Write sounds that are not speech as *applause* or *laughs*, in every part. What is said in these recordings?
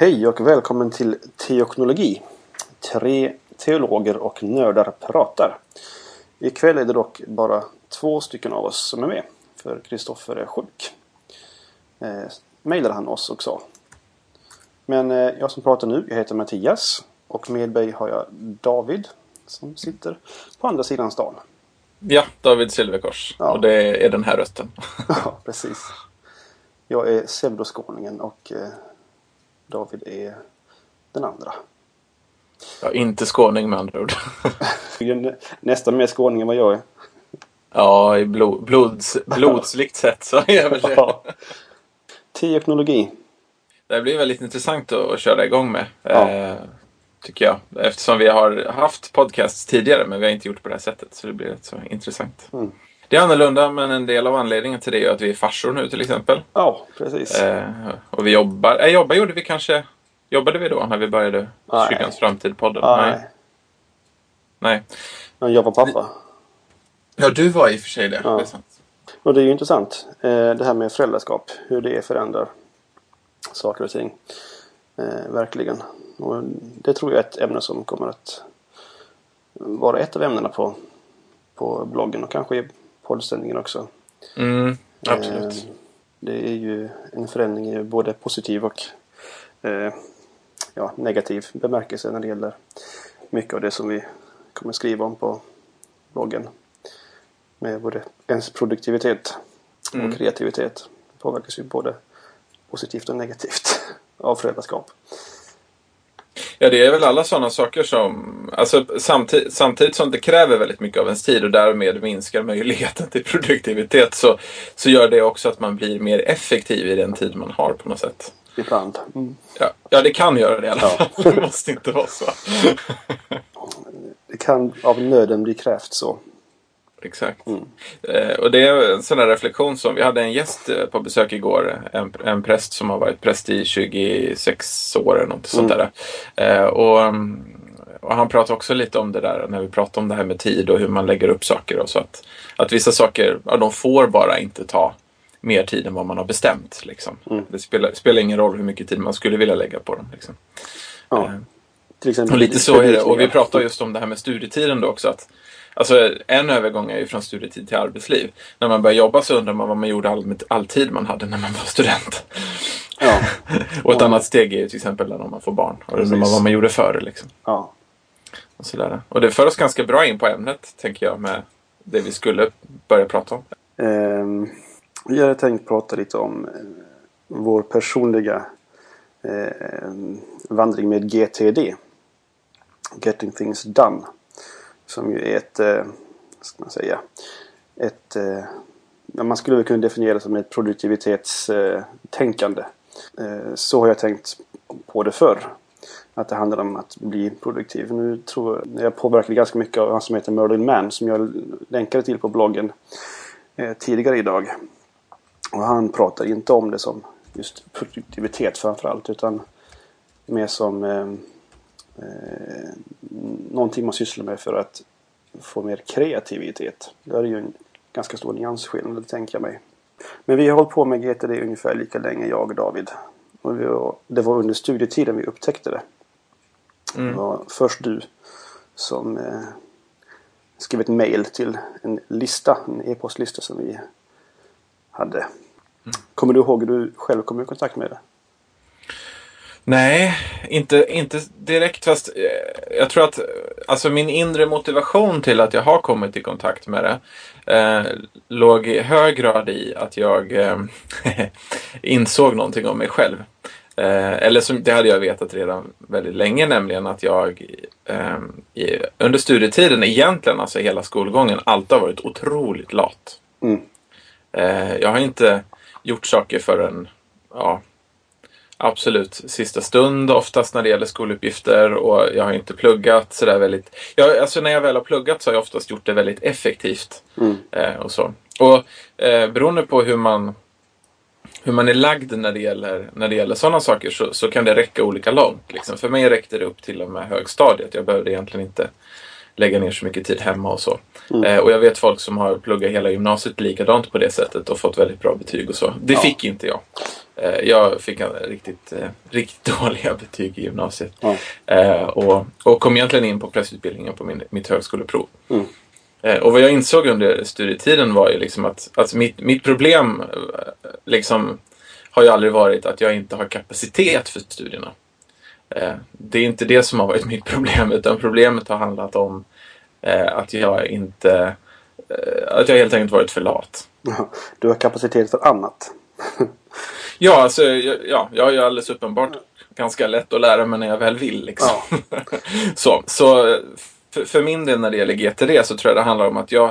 Hej och välkommen till Teoknologi. Tre teologer och nördar pratar. Ikväll är det dock bara två stycken av oss som är med. För Kristoffer är sjuk. Eh, Mejlade han oss och sa. Men eh, jag som pratar nu, jag heter Mattias. Och med mig har jag David. Som sitter på andra sidan stan. Ja, David Silverkors. Ja. Och det är den här rösten. *laughs* Ja, precis. Jag är pseudoskåningen och eh, David är den andra. Ja, inte skåning med andra ord. *laughs* Nästan mer skåning än vad jag är. Ja, i blod, blods, blodsligt sett så är jag väl det. *laughs* Ja. Teoknologi. Det blir väldigt intressant att, att köra igång med. Ja. Eh, tycker jag. Eftersom vi har haft podcasts tidigare men vi har inte gjort på det här sättet. Så det blir rätt så intressant. Mm. Det är annorlunda men en del av anledningen till det är att vi är farsor nu till exempel. Ja, precis. Eh, och vi jobbar. Eh, jobba gjorde vi kanske. Jobbade vi då när vi började Nej. Kyrkans framtid-podden? Nej, Nej. men jag var pappa. Ja, du var i och för sig det. Ja. det är sant. Och det är ju intressant. eh, Det här med föräldraskap. Hur det förändrar saker och ting. Eh, Verkligen. Och det tror jag är ett ämne som kommer att vara ett av ämnena på, på bloggen och kanske poddsändningen också. Mm, absolut. Eh, Det är ju en förändring i både positiv och eh, ja, negativ bemärkelse när det gäller mycket av det som vi kommer skriva om på bloggen. Med både ens produktivitet Mm. och kreativitet. Det påverkas ju både positivt och negativt *laughs* av föräldraskap. Ja, det är väl alla sådana saker som... Alltså, samtidigt, samtidigt som det kräver väldigt mycket av ens tid och därmed minskar möjligheten till produktivitet så, så gör det också att man blir mer effektiv i den tid man har på något sätt. Ibland. Mm. Ja, ja det kan göra det i alla Ja. fall. Det måste inte vara så. Det kan av nöden bli krävt så. Exakt. Mm. Eh, och det är en sån där reflektion som... Vi hade en gäst eh, på besök igår. En, en präst som har varit präst i 26 år eller något sånt Mm. där. Eh, och, och han pratade också lite om det där när vi pratade om det här med tid och hur man lägger upp saker och så. Att, att vissa saker, ja, de får bara inte ta mer tid än vad man har bestämt. Liksom. Mm. Det spelar, spelar ingen roll hur mycket tid man skulle vilja lägga på dem. Liksom. Ja. Eh, och lite så är det. Och vi pratar just om det här med studietiden då också. Att, alltså en övergång är ju från studietid till arbetsliv. När man börjar jobba så undrar man vad man gjorde all, all tid man hade när man var student. Ja. *laughs* och ett Ja. annat steg är ju till exempel när man får barn. Och undrar man vad man gjorde förr. Liksom. ja. Och, sådär. och det för oss ganska bra in på ämnet, tänker jag, med det vi skulle börja prata om. Ehm, Vi hade tänkt prata lite om eh, vår personliga eh, vandring med GTD. Getting Things Done. Som ju är ett, eh, vad ska man säga, ett, eh, man skulle väl kunna definiera det som ett produktivitetstänkande. Eh, så har jag tänkt på det förr. Att det handlar om att bli produktiv. Nu tror jag, jag påverkade ganska mycket av han som heter Merlin Mann som jag länkade till på bloggen eh, tidigare idag. Och han pratar inte om det som just produktivitet framförallt utan mer som eh, eh, någonting man sysslar med för att få mer kreativitet. Det är ju en ganska stor nyansskillnad, tänker jag mig. Men vi har hållit på med GTD ungefär lika länge, jag och David. Och var, det var under studietiden vi upptäckte det. Det var först du som eh, skrev ett mail till en lista, en e-postlista som vi hade. Kommer du ihåg hur du själv kom i kontakt med det? Nej, inte, inte direkt. Fast eh, jag tror att alltså min inre motivation till att jag har kommit i kontakt med det eh, låg i hög grad i att jag eh, *laughs* insåg någonting om mig själv. Eh, eller som, det hade jag vetat redan väldigt länge, nämligen att jag eh, i, under studietiden, egentligen alltså hela skolgången, alltid har varit otroligt lat. Mm. Eh, jag har inte gjort saker förrän ja, absolut sista stund oftast när det gäller skoluppgifter och jag har inte pluggat sådär väldigt... Jag, alltså när jag väl har pluggat så har jag oftast gjort det väldigt effektivt. Mm. Eh, och så. Och eh, beroende på hur man, hur man är lagd när det gäller, när det gäller sådana saker så, så kan det räcka olika långt. Liksom. För mig räckte det upp till och med högstadiet. Jag behövde egentligen inte lägga ner så mycket tid hemma och så. Mm. Eh, och jag vet folk som har pluggat hela gymnasiet likadant på det sättet och fått väldigt bra betyg och så. Det Ja. fick inte jag. Eh, jag fick en riktigt, eh, riktigt *laughs* dåliga betyg i gymnasiet. Eh, och, och kom egentligen in på prästutbildningen på min, mitt högskoleprov. Mm. Och vad jag insåg under studietiden var ju liksom att, att mitt, mitt problem liksom har ju aldrig varit att jag inte har kapacitet för studierna. Det är inte det som har varit *laughs* mitt problem utan problemet har handlat om att jag inte att jag helt enkelt varit för lat. *laughs* Du har kapacitet för annat. Ja, alltså, jag- ja, jag ju alldeles uppenbart ganska lätt att lära mig när jag väl vill. Liksom. *laughs* så, så för, för min del när det gäller GTD så tror jag det handlar om att jag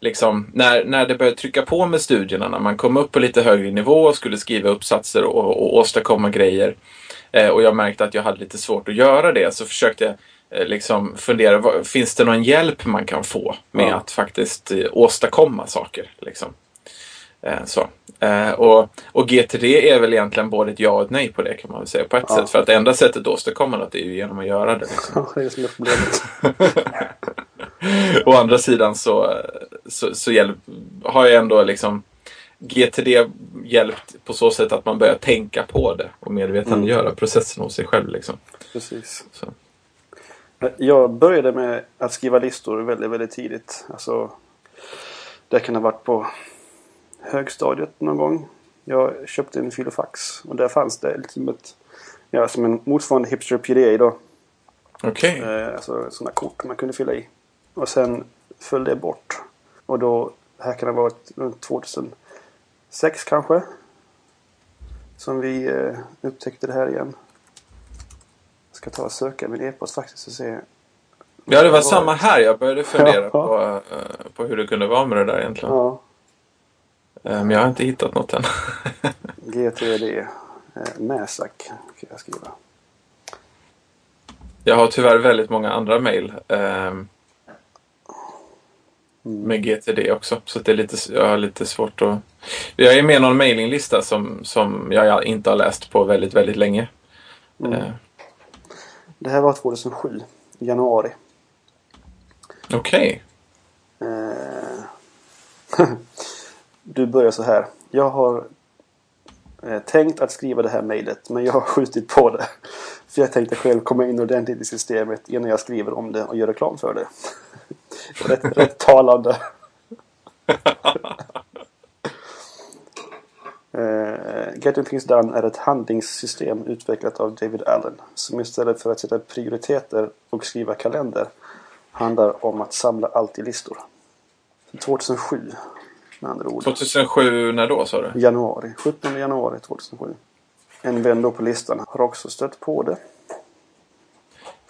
Liksom, när, när det började trycka på med studierna, när man kom upp på lite högre nivå och skulle skriva uppsatser och, och åstadkomma grejer eh, och jag märkte att jag hade lite svårt att göra det så försökte jag eh, liksom fundera, vad, finns det någon hjälp man kan få med Ja. att faktiskt eh, åstadkomma saker? Liksom. Eh, så. Eh, och, och GTD är väl egentligen både ett ja och ett nej på det kan man väl säga på ett Ja. sätt. För att det enda sättet att åstadkomma något är ju genom att göra det. Liksom. det är det som är problemet. *laughs* Å andra sidan så, så, så hjälp, har jag ändå liksom GTD hjälpt på så sätt att man börjar tänka på det och medvetandegöra processen hos sig själv. Liksom. Precis. Så. Jag började med att skriva listor väldigt, väldigt tidigt. Alltså, det kan ha varit på högstadiet någon gång. Jag köpte en filofax och där fanns det liksom ett, ja, som en motsvarande hipster PDA då. Okej. Eh, alltså sådana kort man kunde fylla i. Och sen föll det bort. Och då, det här kan ha varit runt 2006 kanske. Som vi eh, upptäckte det här igen. Jag ska ta och söka min e-post faktiskt och se. Ja, det var samma här. Jag började fundera *laughs* Ja. på, eh, på hur det kunde vara med det där egentligen. Ja, Men jag har inte hittat något än. *laughs* GTD. Eh, Mäsak kan jag skriva. Jag har tyvärr väldigt många andra mejl. ehm, Med GTD också. Så det är lite, jag har lite svårt att... Jag är med i någon mailinglista som, som jag inte har läst på väldigt, väldigt länge. Mm. Eh, Det här var 2007. i Januari. Okej. Eh, *laughs* du börjar så här. Jag har eh, tänkt att skriva det här mejlet men jag har skjutit på det. *laughs* För jag tänkte själv komma in ordentligt i systemet innan jag skriver om det och gör reklam för det. *laughs* rätt, rätt talande. Uh, *laughs* Getting Things Done är ett handlingssystem utvecklat av David Allen som istället för att sätta prioriteter och skriva kalender handlar om att samla allt i listor. 2007 med andra ord. 2007, när då sa du? Januari. 17 januari 2007. En vän då på listan har också stött på det.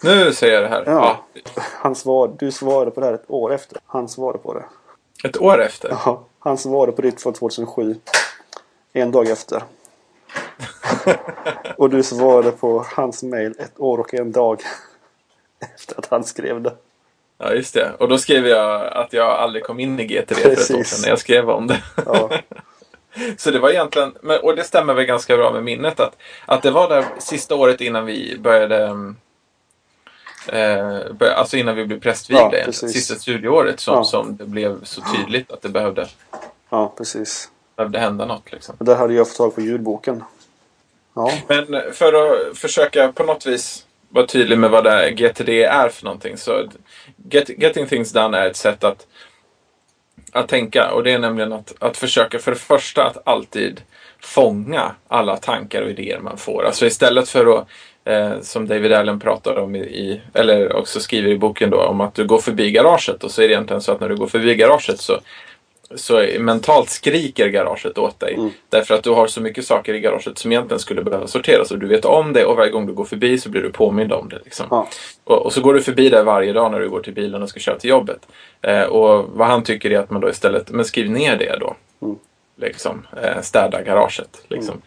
Nu ser jag det här. Ja. Ja. Han svar, du svarade på det här ett år efter. Han svarade på det. Ett år efter. Ja, han svarade på ditt från 2007. En dag efter. *laughs* och du svarade på hans mail ett år och en dag efter att han skrev det. Ja, just det. Och då skrev jag att jag aldrig kom in i GTD för ett år sedan när jag skrev om det. Ja, *laughs* Så det var egentligen, och det stämmer väl ganska bra med minnet, att, att det var det sista året innan vi började Eh, alltså innan vi blev prästvigda, Ja, sista studieåret som, Ja. som det blev så tydligt att det behövde, ja precis. behövde hända något. Liksom. Där hade jag fått tag på ljudboken. Ja, Men för att försöka på något vis vara tydlig med vad det GTD är för någonting. Så get, Getting Things Done är ett sätt att, att tänka. Och det är nämligen att, att försöka för det första att alltid fånga alla tankar och idéer man får. Alltså istället för att, eh, som David Allen pratar om i, i, eller också skriver i boken då, om att du går förbi garaget. Och så är det egentligen så att när du går förbi garaget så så mentalt skriker garaget åt dig. Mm. Därför att du har så mycket saker i garaget som egentligen skulle behöva sorteras. Och du vet om det och varje gång du går förbi så blir du påmind om det. Liksom. ja, Och, och så går du förbi där varje dag när du går till bilen och ska köra till jobbet. Eh, och vad han tycker är att man då istället, men skriv ner det då. Mm. Liksom, eh, städa garaget. Liksom.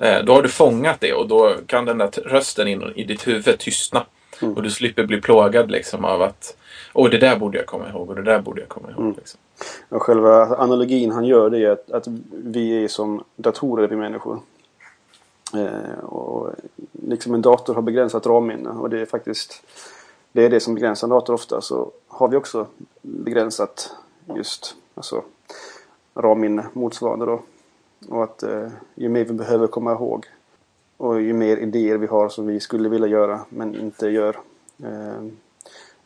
Eh, då har du fångat det och då kan den där rösten in i ditt huvud tystna. Mm. Och du slipper bli plågad liksom, av att Åh, det där borde jag komma ihåg och det där borde jag komma ihåg. Mm. Liksom. Och själva analogin han gör det är att, att vi är som datorer, vi människor. Eh, och liksom en dator har begränsat ramminne och det är faktiskt det är det som begränsar en dator ofta så har vi också begränsat just alltså, ramminne motsvarande då. Och att eh, ju mer vi behöver komma ihåg och ju mer idéer vi har som vi skulle vilja göra men inte gör eh,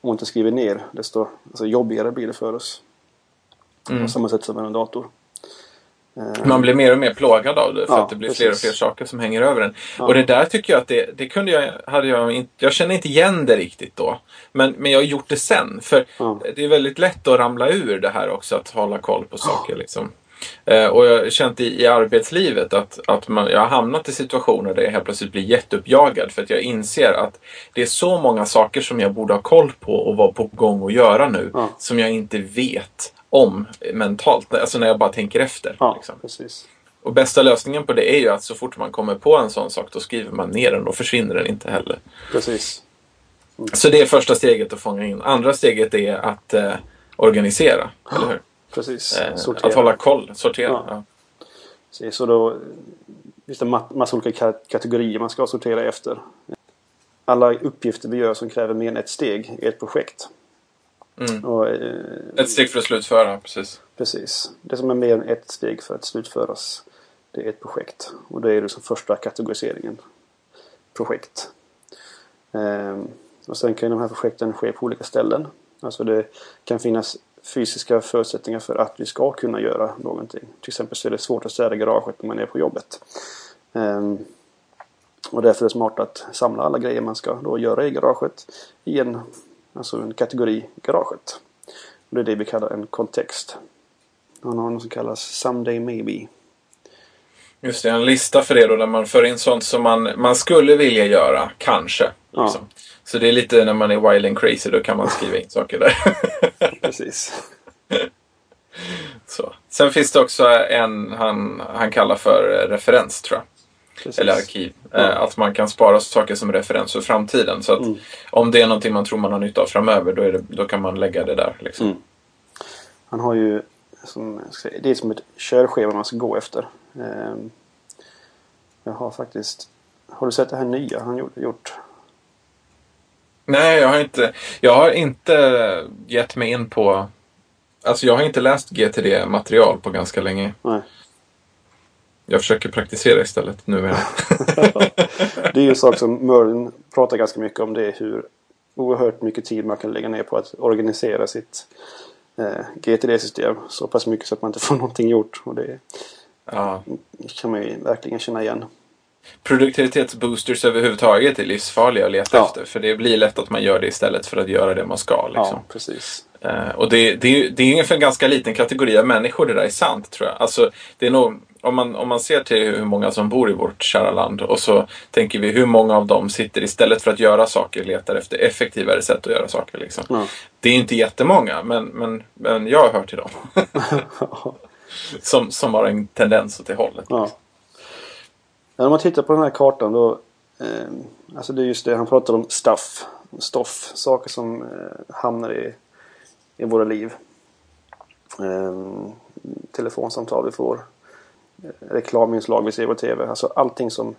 och inte skriver ner desto alltså, jobbigare blir det för oss. Mm. På samma sätt som med en dator. Eh, Man blir mer och mer plågad av det för Ja, att det blir precis. fler och fler saker som hänger över en. Ja. Och det där tycker jag att det, det kunde jag, hade jag inte, jag känner inte igen det riktigt då. Men, men jag har gjort det sen. För Ja. det är väldigt lätt att ramla ur det här också, att hålla koll på saker liksom. Eh, och jag har känt i, i arbetslivet att, att man, jag har hamnat i situationer där jag helt plötsligt blir jätteuppjagad för att jag inser att det är så många saker som jag borde ha koll på och vara på gång att göra nu som jag inte vet om mentalt, alltså när jag bara tänker efter. Ja, liksom. precis. Och bästa lösningen på det är ju att så fort man kommer på en sån sak då skriver man ner den och försvinner den inte heller. Precis. Så det är första steget att fånga in. Andra steget är att eh, organisera, eller hur? Precis. Eh, Sortera. att hålla koll, sortera. Ja. Ja. Precis, så då finns det ma- massa olika ka- kategorier man ska sortera efter. Alla uppgifter vi gör som kräver mer än ett steg är ett projekt. Mm. Och, eh, Ett steg för att slutföra, precis. Precis. Det som är mer än ett steg för att slutföras det är ett projekt. Och det är det som första kategoriseringen. Projekt. Ehm, och sen kan de här projekten ske på olika ställen. Alltså det kan finnas fysiska förutsättningar för att vi ska kunna göra någonting. Till exempel så är det svårt att städa garaget när man är på jobbet. Ehm, och därför är det smart att samla alla grejer man ska då göra i garaget i en, alltså en kategori garaget. Och det är det vi kallar en kontext. Han har något som kallas Someday Maybe. Just det, en lista för det då där man för in sånt som man, man skulle vilja göra, kanske. Ja. Liksom. Så det är lite när man är wild and crazy, då kan man skriva in *laughs* saker där. Precis. *laughs* Så. Sen finns det också en han, han kallar för eh, referens, tror jag. Precis. Eller arkiv. Ja. Eh, Att man kan spara saker som referens för framtiden. Så att Mm. om det är någonting man tror man har nytta av framöver, då, det, då kan man lägga det där. Liksom. Mm. Han har ju som, säga, det är som ett körschema man ska gå efter. Ehm, jag har faktiskt Har du sett det här nya han gjort? gjort? Nej, jag har inte, jag har inte gett mig in på... Alltså jag har inte läst GTD-material på ganska länge. Nej. Jag försöker praktisera istället numera. *laughs* Det är ju en sak som Merlin pratar ganska mycket om. Det är hur oerhört mycket tid man kan lägga ner på att organisera sitt eh, GTD-system. Så pass mycket så att man inte får *laughs* någonting gjort. Och det ja. kan man ju verkligen känna igen. Produktivitetsboosters överhuvudtaget är livsfarliga att leta Ja. efter. För det blir lätt att man gör det istället för att göra det man ska. Liksom. Ja, precis. Eh, och det, det, är ju- det är ungefär en ganska liten kategori av människor det där är sant tror jag. Alltså, det är nog, om, man, om man ser till hur många som bor i vårt kära land och så tänker vi hur många av dem sitter istället för att göra saker letar efter effektivare sätt att göra saker. Liksom. Ja. Det är inte jättemånga men, men, men jag hör till dem. *laughs* som, som har en tendens åt det hållet. Ja. Men om man tittar på den här kartan då. Eh, alltså det är just det han pratar om stuff. Stoff. Saker som eh, hamnar i, i våra liv. Eh, telefonsamtal vi får. Eh, reklaminslag vi ser på TV. Alltså allting som,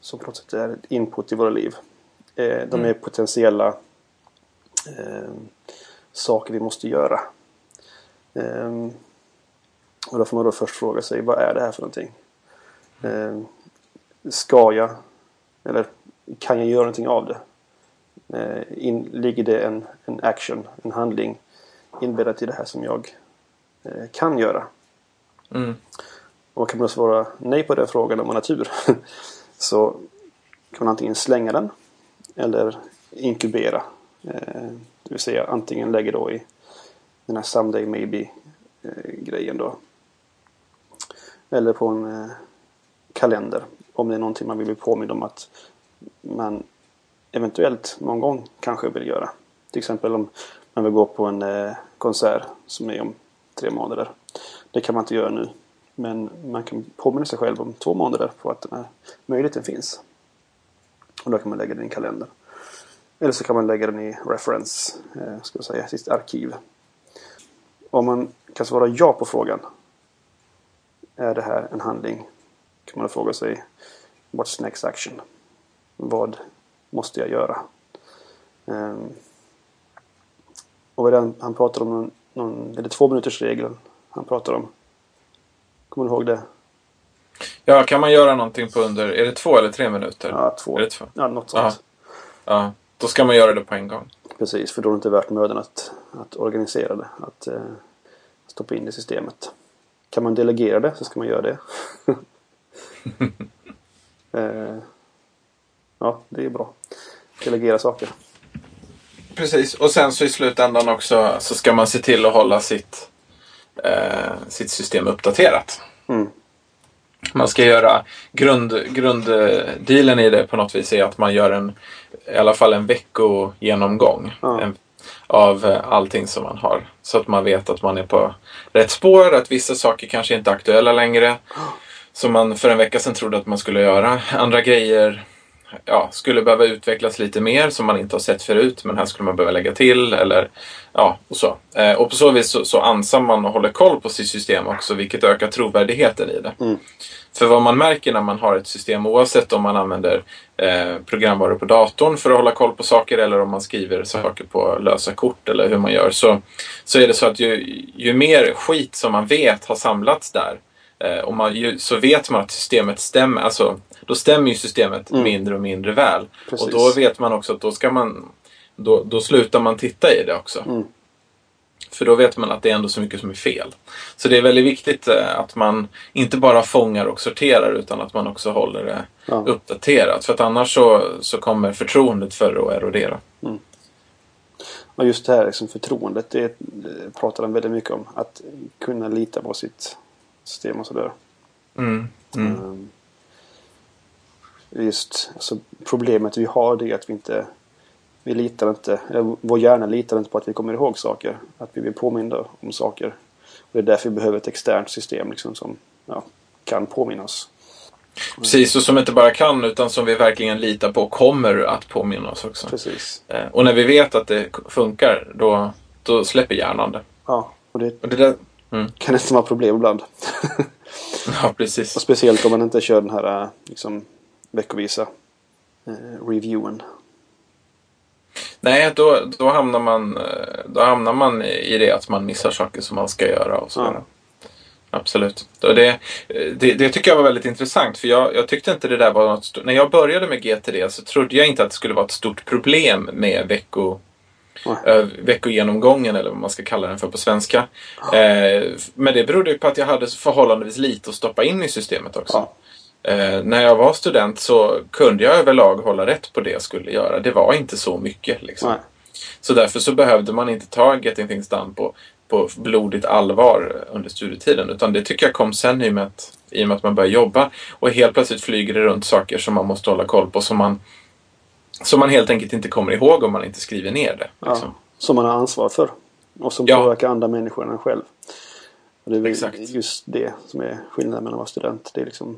som på något sätt är input i våra liv. Eh, de är potentiella eh, saker vi måste göra. Eh, och då får man då först fråga sig vad är det här för någonting? Eh, ska jag eller kan jag göra någonting av det? Eh, in, ligger det en, en action, en handling inbäddat i det här som jag eh, kan göra? Mm. Och kan man svara nej på den frågan om man har tur *laughs* så kan man antingen slänga den eller inkubera. Eh, det vill säga antingen lägga då i den här someday maybe eh, grejen då. Eller på en kalender. Om det är någonting man vill bli påmind om att man eventuellt någon gång kanske vill göra. Till exempel om man vill gå på en eh, konsert som är om tre månader. Det kan man inte göra nu. Men man kan påminna sig själv om två månader på att den här möjligheten finns. Och då kan man lägga den i kalendern. kalender. Eller så kan man lägga den i reference, eh, ska jag säga, sitt arkiv. Om man kan svara ja på frågan. Är det här en handling? Kan man fråga sig What's next action? Vad måste jag göra? Ehm, och det han, pratar om? Någon, någon, är det två minuters regeln han pratar om? Kommer du ihåg det? Ja, kan man göra någonting på under, är det två eller tre minuter? Ja, två. Är det två? Ja, något sånt. Ja, då ska man göra det på en gång. Precis, för då är det inte värt mödan att, att organisera det. Att eh, stoppa in det i systemet. Kan man delegera det så ska man göra det. *laughs* eh, ja, det är bra. Delegera saker. Precis, och sen så i slutändan också så ska man se till att hålla sitt, eh, sitt system uppdaterat. Mm. Man ska göra grund, grunddealen i det på något vis är att man gör en i alla fall en veckogenomgång Ja. en, av eh, allting som man har. Så att man vet att man är på rätt spår, att vissa saker kanske inte är aktuella längre. Som man för en vecka sedan trodde att man skulle göra. Andra grejer ja, skulle behöva utvecklas lite mer som man inte har sett förut. Men här skulle man behöva lägga till. Eller, ja, och, så. Eh, och på så vis så, så ansar man och håller koll på sitt system också. Vilket ökar trovärdigheten i det. Mm. För vad man märker när man har ett system oavsett om man använder eh, programvaror på datorn för att hålla koll på saker eller om man skriver saker på lösa kort eller hur man gör så, så är det så att ju, ju mer skit som man vet har samlats där eh, och man, ju, så vet man att systemet stämmer. Alltså, då stämmer ju systemet Mm. mindre och mindre väl. Precis. Och då vet man också att då ska man då, då slutar man titta i det också. Mm. För då vet man att det är ändå så mycket som är fel. Så det är väldigt viktigt eh, att man inte bara fångar och sorterar utan att man också håller det Ja. uppdaterat. För att annars så, så kommer förtroendet för att erodera. Och just det här liksom förtroendet, det, det pratar han väldigt mycket om. Att kunna lita på sitt system och sådär. Mm. Mm. Just alltså, problemet vi har det är att vi inte vi litar inte, eller vår hjärna litar inte på att vi kommer ihåg saker. Att vi blir påminda om saker. Och det är därför vi behöver ett externt system liksom, som ja, kan påminna oss. Precis, och som inte bara kan utan som vi verkligen litar på kommer att påminna oss också. Precis. Eh, Och när vi vet att det funkar då, då släpper hjärnan det. Ja, och det Och det där, kan nästan vara problem ibland. *laughs* ja, precis. och speciellt om man inte kör den här liksom, veckovisa eh, reviewen. Nej, då, då, hamnar man, eh, då hamnar man i det att man missar saker som man ska göra och sådär. Ja. Absolut. Och det, det, det tycker jag var väldigt intressant för jag, jag tyckte inte det där var något stort. När jag började med GTD så trodde jag inte att det skulle vara ett stort problem med vecko, äh, veckogenomgången eller vad man ska kalla den för på svenska. Eh, men det berodde ju på att jag hade förhållandevis lite att stoppa in i systemet också. Ja. Eh, när jag var student så kunde jag överlag hålla rätt på det jag skulle göra. Det var inte så mycket. Liksom. Så därför så behövde man inte ta Getting Things Done på, på blodigt allvar under studietiden. Utan det tycker jag kom sen i och, med att, i och med att man började jobba. Och helt plötsligt flyger det runt saker som man måste hålla koll på. Som man, som man helt enkelt inte kommer ihåg om man inte skriver ner det. Liksom. Ja, som man har ansvar för. Och som Ja. påverkar andra människor än en själv. Och det är väl Exakt. just det som är skillnaden mellan att vara student. Det är liksom.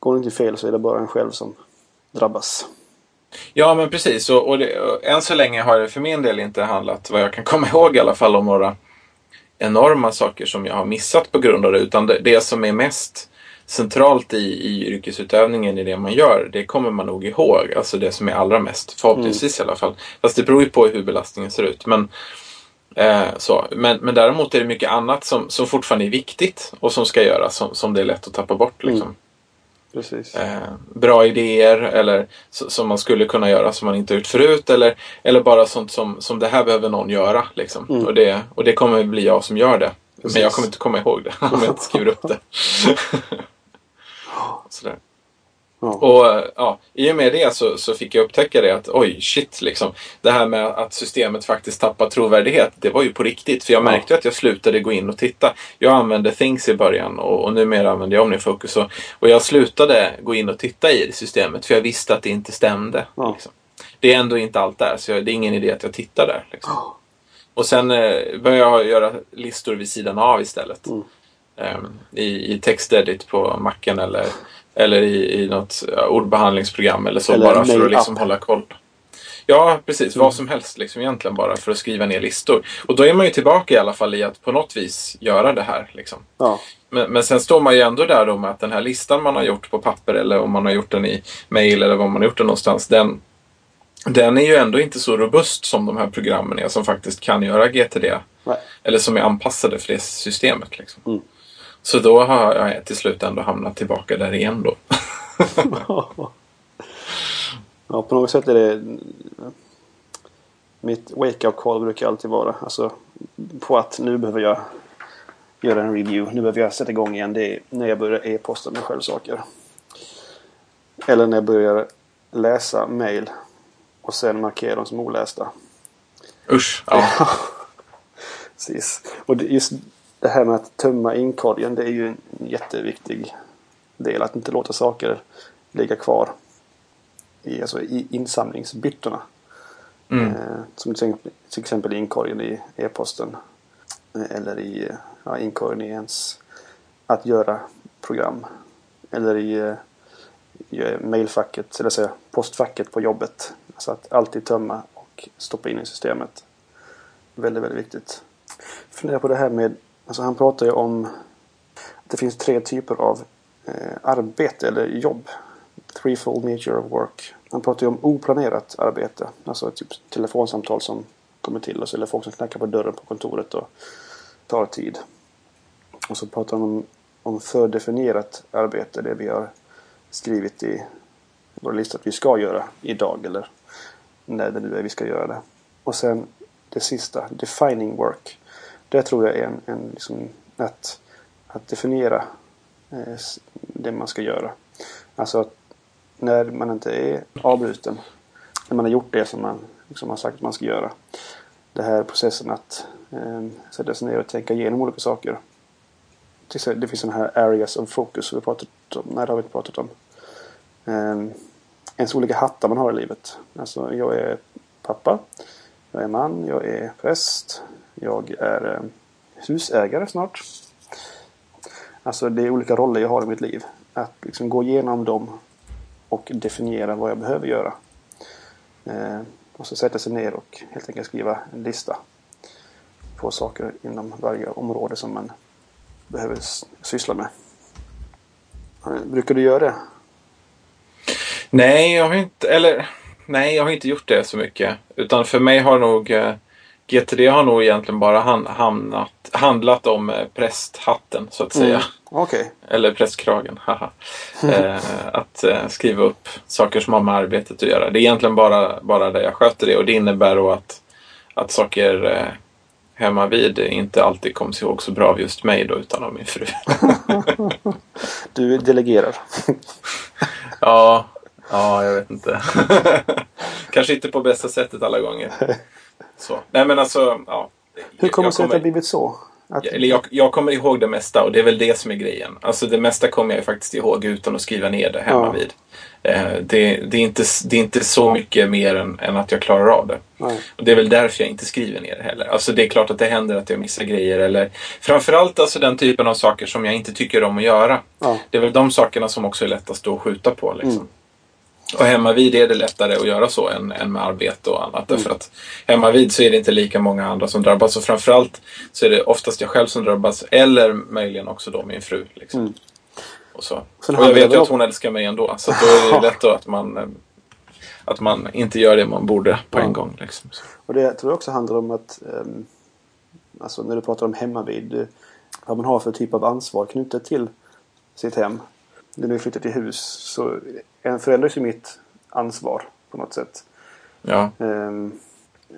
Går det inte fel så är det bara en själv som drabbas. Ja, men precis. Och, och, det, och än så länge har det för min del inte handlat, vad jag kan komma ihåg i alla fall, om några enorma saker som jag har missat på grund av det. Utan det, det som är mest centralt i, i yrkesutövningen i det man gör, det kommer man nog ihåg. Alltså det som är allra mest, förhoppningsvis i alla fall. Fast det beror ju på hur belastningen ser ut. Men, eh, så. Men, men däremot är det mycket annat som, som fortfarande är viktigt och som ska göras, som, som det är lätt att tappa bort. Liksom Mm. Precis. eh, bra idéer eller som man skulle kunna göra som man inte gjort förut. Eller, eller bara sånt som, som det här behöver någon göra. Liksom. Mm. Och, det, och det kommer bli jag som gör det. Precis. Men jag kommer inte komma ihåg det *laughs* om jag inte skriver upp det. *laughs* Sådär. Ja. Och ja, i och med det så, så fick jag upptäcka det att oj, shit liksom. Det här med att systemet faktiskt tappar trovärdighet, det var ju på riktigt. För jag Ja. märkte att jag slutade gå in och titta. Jag använde Things i början och, och numera använder jag OmniFocus. Och, och jag slutade gå in och titta i systemet för jag visste att det inte stämde. Ja. Liksom. Det är ändå inte allt där, så jag, det är ingen idé att jag tittar där. Liksom. Ja. Och sen eh, började jag göra listor vid sidan av istället. Mm. Ehm, I, I textedit på macken eller, eller i, i något ordbehandlingsprogram eller så. Eller bara för att liksom hålla koll. Ja, precis. Mm. Vad som helst liksom egentligen bara för att skriva ner listor. Och då är man ju tillbaka i alla fall i att på något vis göra det här. Liksom. Ja. Men, men sen står man ju ändå där då med att den här listan man har gjort på papper eller om man har gjort den i mail eller var man har gjort den någonstans. Den, den är ju ändå inte så robust som de här programmen är som faktiskt kan göra GTD. Nej. Eller som är anpassade för det systemet. Liksom. Mm. Så då har jag till slut ändå hamnat tillbaka där igen då. *laughs* ja, på något sätt är det... Mitt wake-up call brukar alltid vara alltså, på att nu behöver jag göra en review. Nu behöver jag sätta igång igen. Det är när jag börjar e-posta mig själv saker. Eller när jag börjar läsa mail och sen markera dem som olästa. Usch. Ja. *laughs* Precis. Och just det här med att tömma inkorgen det är ju en jätteviktig del. Att inte låta saker ligga kvar i, alltså, i insamlingsbyttorna. Mm. Eh, som till exempel, inkorgen i e-posten. Eh, eller i ja, inkorgen i ens att göra program. Eller i, eh, i mailfacket, eller säga postfacket på jobbet. Alltså att alltid tömma och stoppa in i systemet. Väldigt, väldigt viktigt. Fundera på det här med, alltså han pratar ju om att det finns tre typer av eh, arbete eller jobb. Threefold nature of work. Han pratar ju om oplanerat arbete. Alltså typ telefonsamtal som kommer till oss eller folk som knackar på dörren på kontoret och tar tid. Och så pratar han om, om fördefinierat arbete. Det vi har skrivit i vår lista att vi ska göra idag eller när det nu är vi ska göra det. Och sen det sista, defining work. Det tror jag är en, en liksom, att, att definiera eh, det man ska göra. Alltså att när man inte är avbruten. När man har gjort det som man liksom har sagt att man ska göra. Det här processen att eh, sätta sig ner och tänka igenom olika saker. Det finns sådana här areas of focus. Vi har pratat om, nej, det har vi inte pratat om. Eh, ens olika hattar man har i livet. Alltså jag är pappa. Jag är man. Jag är präst. Jag är eh, husägare snart. Alltså det är olika roller jag har i mitt liv. Att liksom gå igenom dem och definiera vad jag behöver göra. Eh, och så sätta sig ner och helt enkelt skriva en lista på saker inom varje område som man behöver syssla med. Eh, brukar du göra det? Nej, jag har inte, eller nej, jag har inte gjort det så mycket. Utan för mig har nog eh, GTD har nog egentligen bara hamnat, handlat om eh, prästhatten så att säga. Mm. Okay. Eller prästkragen, haha. *laughs* eh, att eh, skriva upp saker som har med arbetet att göra. Det är egentligen bara, bara där jag sköter det och det innebär då att, att saker eh, hemma vid inte alltid kommer sig ihåg så bra av just mig då utan av min fru. *laughs* du delegerar. *laughs* ja, ja, jag vet inte. Kanske inte på bästa sättet alla gånger. Så. Nej men alltså, ja. Hur kommer det sig att det har blivit så? Att... Eller jag, jag, kommer ihåg det mesta och det är väl det som är grejen. Alltså det mesta kommer jag faktiskt ihåg utan att skriva ner det hemma ja. vid. Eh, det, det, är inte, det är inte så mycket mer än, än att jag klarar av det. Och det är väl därför jag inte skriver ner det heller. Alltså det är klart att det händer att jag missar grejer. Eller framförallt alltså den typen av saker som jag inte tycker om att göra. Ja. Det är väl de sakerna som också är lättast att skjuta på. Liksom. Mm. Och hemma vid är det lättare att göra så än, än med arbete och annat. Mm. Därför att hemma vid så är det inte lika många andra som drabbas. Och framförallt så är det oftast jag själv som drabbas. Eller möjligen också då min fru. Liksom. Mm. Och, så. och jag vet ju att hon älskar mig ändå. Så då är det *laughs* lätt att man, att man inte gör det man borde på ja. en gång. Liksom. Och det tror jag också handlar om att um, alltså när du pratar om hemmavid. Vad man har för typ av ansvar knutet till sitt hem. När du flyttar till hus så förändras ju mitt ansvar på något sätt. Ja. Um,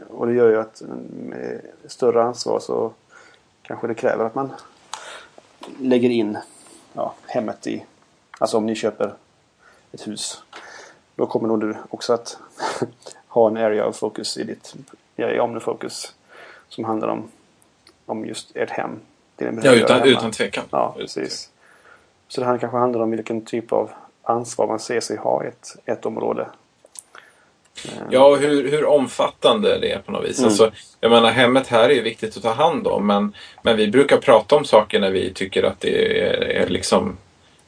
och det gör ju att med större ansvar så kanske det kräver att man lägger in ja, hemmet i... Alltså om ni köper ett hus. Då kommer nog du också att *laughs* ha en area of focus i ditt ja, i OmniFocus. Som handlar om, om just ert hem. Det ja, utan, utan tvekan. Ja, precis. Så det här kanske handlar om vilken typ av ansvar man ser sig ha i ett, ett område. Ja, och hur, hur omfattande det är på något vis. Mm. Alltså, jag menar, hemmet här är ju viktigt att ta hand om. Men, men vi brukar prata om saker när vi tycker att det är, är liksom...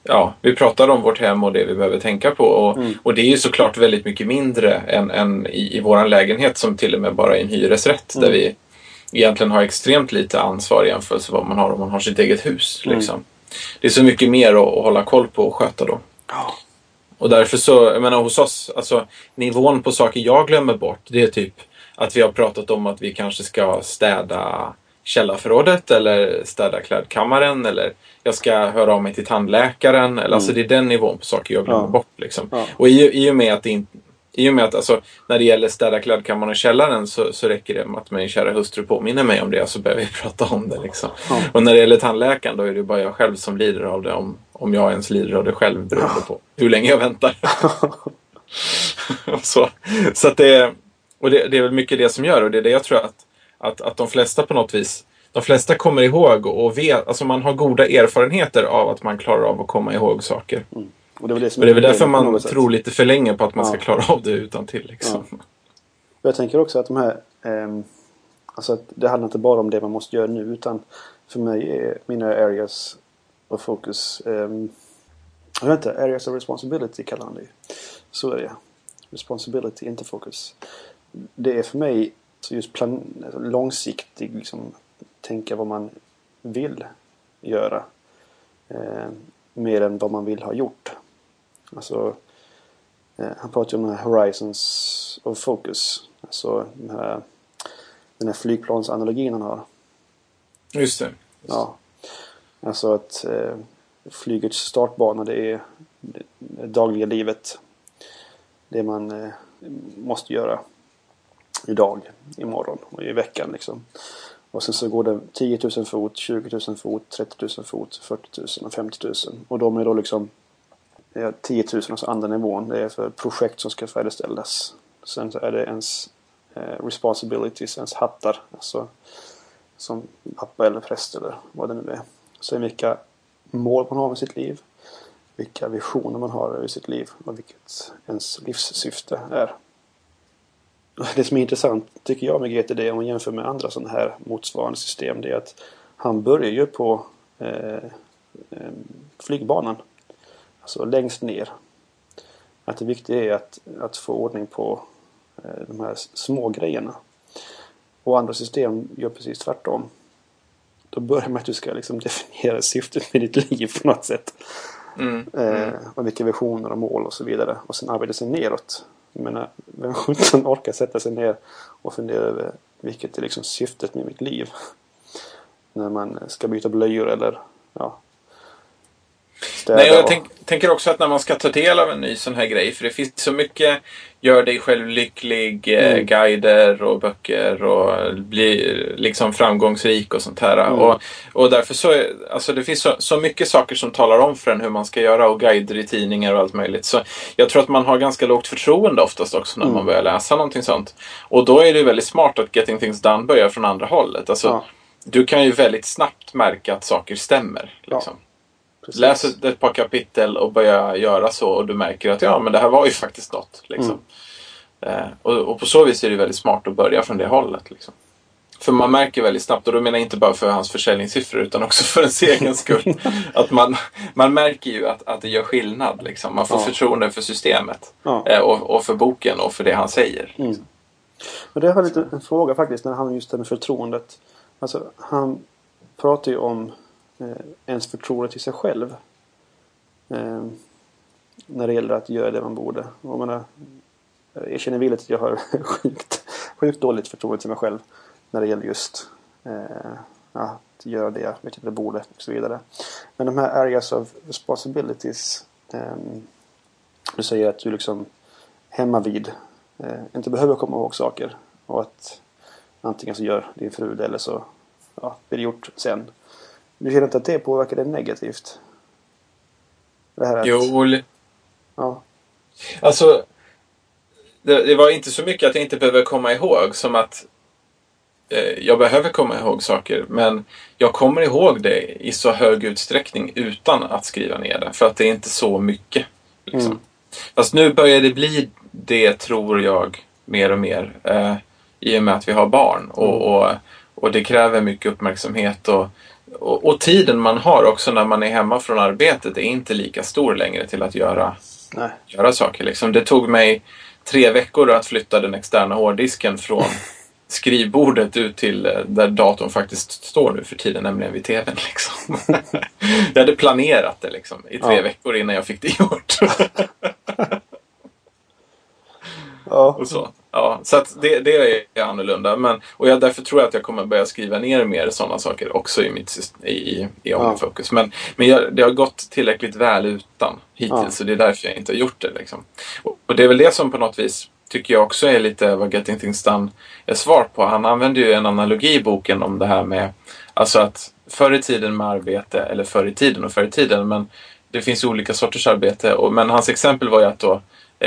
Ja, vi pratar om vårt hem och det vi behöver tänka på. Och, mm. och det är ju såklart väldigt mycket mindre än, än i, i vår lägenhet som till och med bara är en hyresrätt. Mm. Där vi egentligen har extremt lite ansvar i jämförelse med vad man har om man har sitt eget hus. Mm. Liksom. Det är så mycket mer att, att hålla koll på och sköta då. Ja. Och därför så, jag menar hos oss, alltså nivån på saker jag glömmer bort, det är typ att vi har pratat om att vi kanske ska städa källarförrådet eller städa klädkammaren eller jag ska höra av mig till tandläkaren. Eller, mm. Alltså det är den nivån på saker jag glömmer ja. bort. Liksom. Ja. Och i, i och med att inte i och med att alltså, när det gäller städa klädkammaren och källaren så, så räcker det med att min kära hustru påminner mig om det så behöver vi prata om det. Liksom. Ja. Och när det gäller tandläkaren då är det bara jag själv som lider av det. Om, om jag ens lider av det själv beroende på hur länge jag väntar. *laughs* så så det, och det, det, är väl mycket det som gör och det är det jag tror att, att, att de flesta på något vis de flesta kommer ihåg och vet, alltså man har goda erfarenheter av att man klarar av att komma ihåg saker. Mm. Och det är väl, det är väl därför man tror lite för länge på att man ja. ska klara av det utan till. Liksom. Ja. Jag tänker också att de här eh, Alltså att det handlar inte bara om det man måste göra nu utan för mig är mina areas of focus eh, Jag vet inte, areas of responsibility kallar han det Så är det Responsibility, inte focus. Det är för mig så just plan, alltså långsiktig liksom, tänka vad man vill göra. Eh, mer än vad man vill ha gjort. Alltså, eh, han pratar ju om här Horizons of Focus. Alltså den här, den här flygplansanalogin han har. Just det. Just. Ja. Alltså att eh, flygets startbana det är det dagliga livet. Det man eh, måste göra idag, imorgon och i veckan liksom. Och sen så går det 10 000 fot, 20 000 fot, 30 000 fot, 40 000 och 50 000. Och de är då liksom 10 000, alltså andra nivån. Det är för projekt som ska färdigställas. Sen så är det ens eh, responsibilities, ens hattar. Alltså som pappa eller präst eller vad det nu är. Sen vilka mål man har med sitt liv. Vilka visioner man har över sitt liv och vilket ens livssyfte är. Det som är intressant tycker jag med GTD om man jämför med andra sådana här motsvarande system det är att han börjar ju på eh, eh flygbanan. Alltså längst ner. Att det viktiga är att, att få ordning på eh, de här små grejerna. Och andra system gör precis tvärtom. Då börjar med att du ska liksom definiera syftet med ditt liv på något sätt. Mm, mm. Eh, och vilka visioner och mål och så vidare. Och sen arbeta sig neråt. Jag menar, vem sjutton orkar sätta sig ner och fundera över vilket är liksom syftet med mitt liv? När man ska byta blöjor eller ja, Nej, jag tänk, tänker också att när man ska ta del av en ny sån här grej, för det finns så mycket gör dig själv lycklig, eh, mm. guider och böcker och bli liksom framgångsrik och sånt här. Mm. Och, och därför så, alltså det finns så, så mycket saker som talar om för en hur man ska göra och guider i tidningar och allt möjligt. Så jag tror att man har ganska lågt förtroende oftast också när mm. man börjar läsa någonting sånt. Och då är det väldigt smart att Getting Things Done börjar från andra hållet. Alltså, ja. Du kan ju väldigt snabbt märka att saker stämmer. Liksom. Ja. Precis. Läs ett, ett par kapitel och börja göra så och du märker att ja, men det här var ju faktiskt något. Liksom. Mm. Eh, och, och, på så vis är det väldigt smart att börja från det hållet. Liksom. För man märker väldigt snabbt, och då menar jag inte bara för hans försäljningssiffror utan också för ens *laughs* egen skull. att man, man märker ju att, att det gör skillnad. Liksom. Man får ja. förtroende för systemet. Ja. Eh, och, och, för boken och för det han säger. Mm. Liksom. Men det har lite en fråga faktiskt när han just det med förtroendet. Alltså, han pratar ju om Eh, ens förtroende till sig själv. Eh, när det gäller att göra det man borde. Och menar, jag känner villigt att jag har *laughs* sjukt, sjukt dåligt förtroende till mig själv. När det gäller just eh, att göra det jag vet att jag borde och så vidare. Men de här areas of responsibilities. Eh, du säger att du liksom hemma vid eh, inte behöver komma ihåg saker. Och att antingen så gör din fru det eller så ja, blir det gjort sen. Du känner inte att det påverkar dig negativt? Det här att... Jo. Ja. Alltså. Det, det, var inte så mycket att jag inte behöver komma ihåg som att eh, jag behöver komma ihåg saker. Men jag kommer ihåg det i så hög utsträckning utan att skriva ner det. För att det är inte så mycket. Liksom. Mm. Fast nu börjar det bli det, tror jag, mer och mer. Eh, I och med att vi har barn. Och, mm. och, och det kräver mycket uppmärksamhet. och och, och, tiden man har också när man är hemma från arbetet är inte lika stor längre till att göra, göra saker. Liksom. Det tog mig tre veckor att flytta den externa hårddisken från *laughs* skrivbordet ut till eh, där datorn faktiskt står nu för tiden, nämligen vid tvn. Liksom. *laughs* jag hade planerat det liksom, i tre Ja. veckor innan jag fick det gjort. *laughs* Ja. och så. Ja, så det, det är annorlunda. Men, och jag, därför tror jag att jag kommer börja skriva ner mer sådana saker också i, mitt, i, i, OmniFocus. Men, men jag, det har gått tillräckligt väl utan hittills Ja. så det är därför jag inte har gjort det. Liksom. Och, och det är väl det som på något vis tycker jag också är lite vad Getting Things Done är svar på. Han använder ju en analogi i boken om det här med alltså att förr i tiden med arbete, eller förr i tiden och förr i tiden, men det finns olika sorters arbete. Och, men hans exempel var ju att då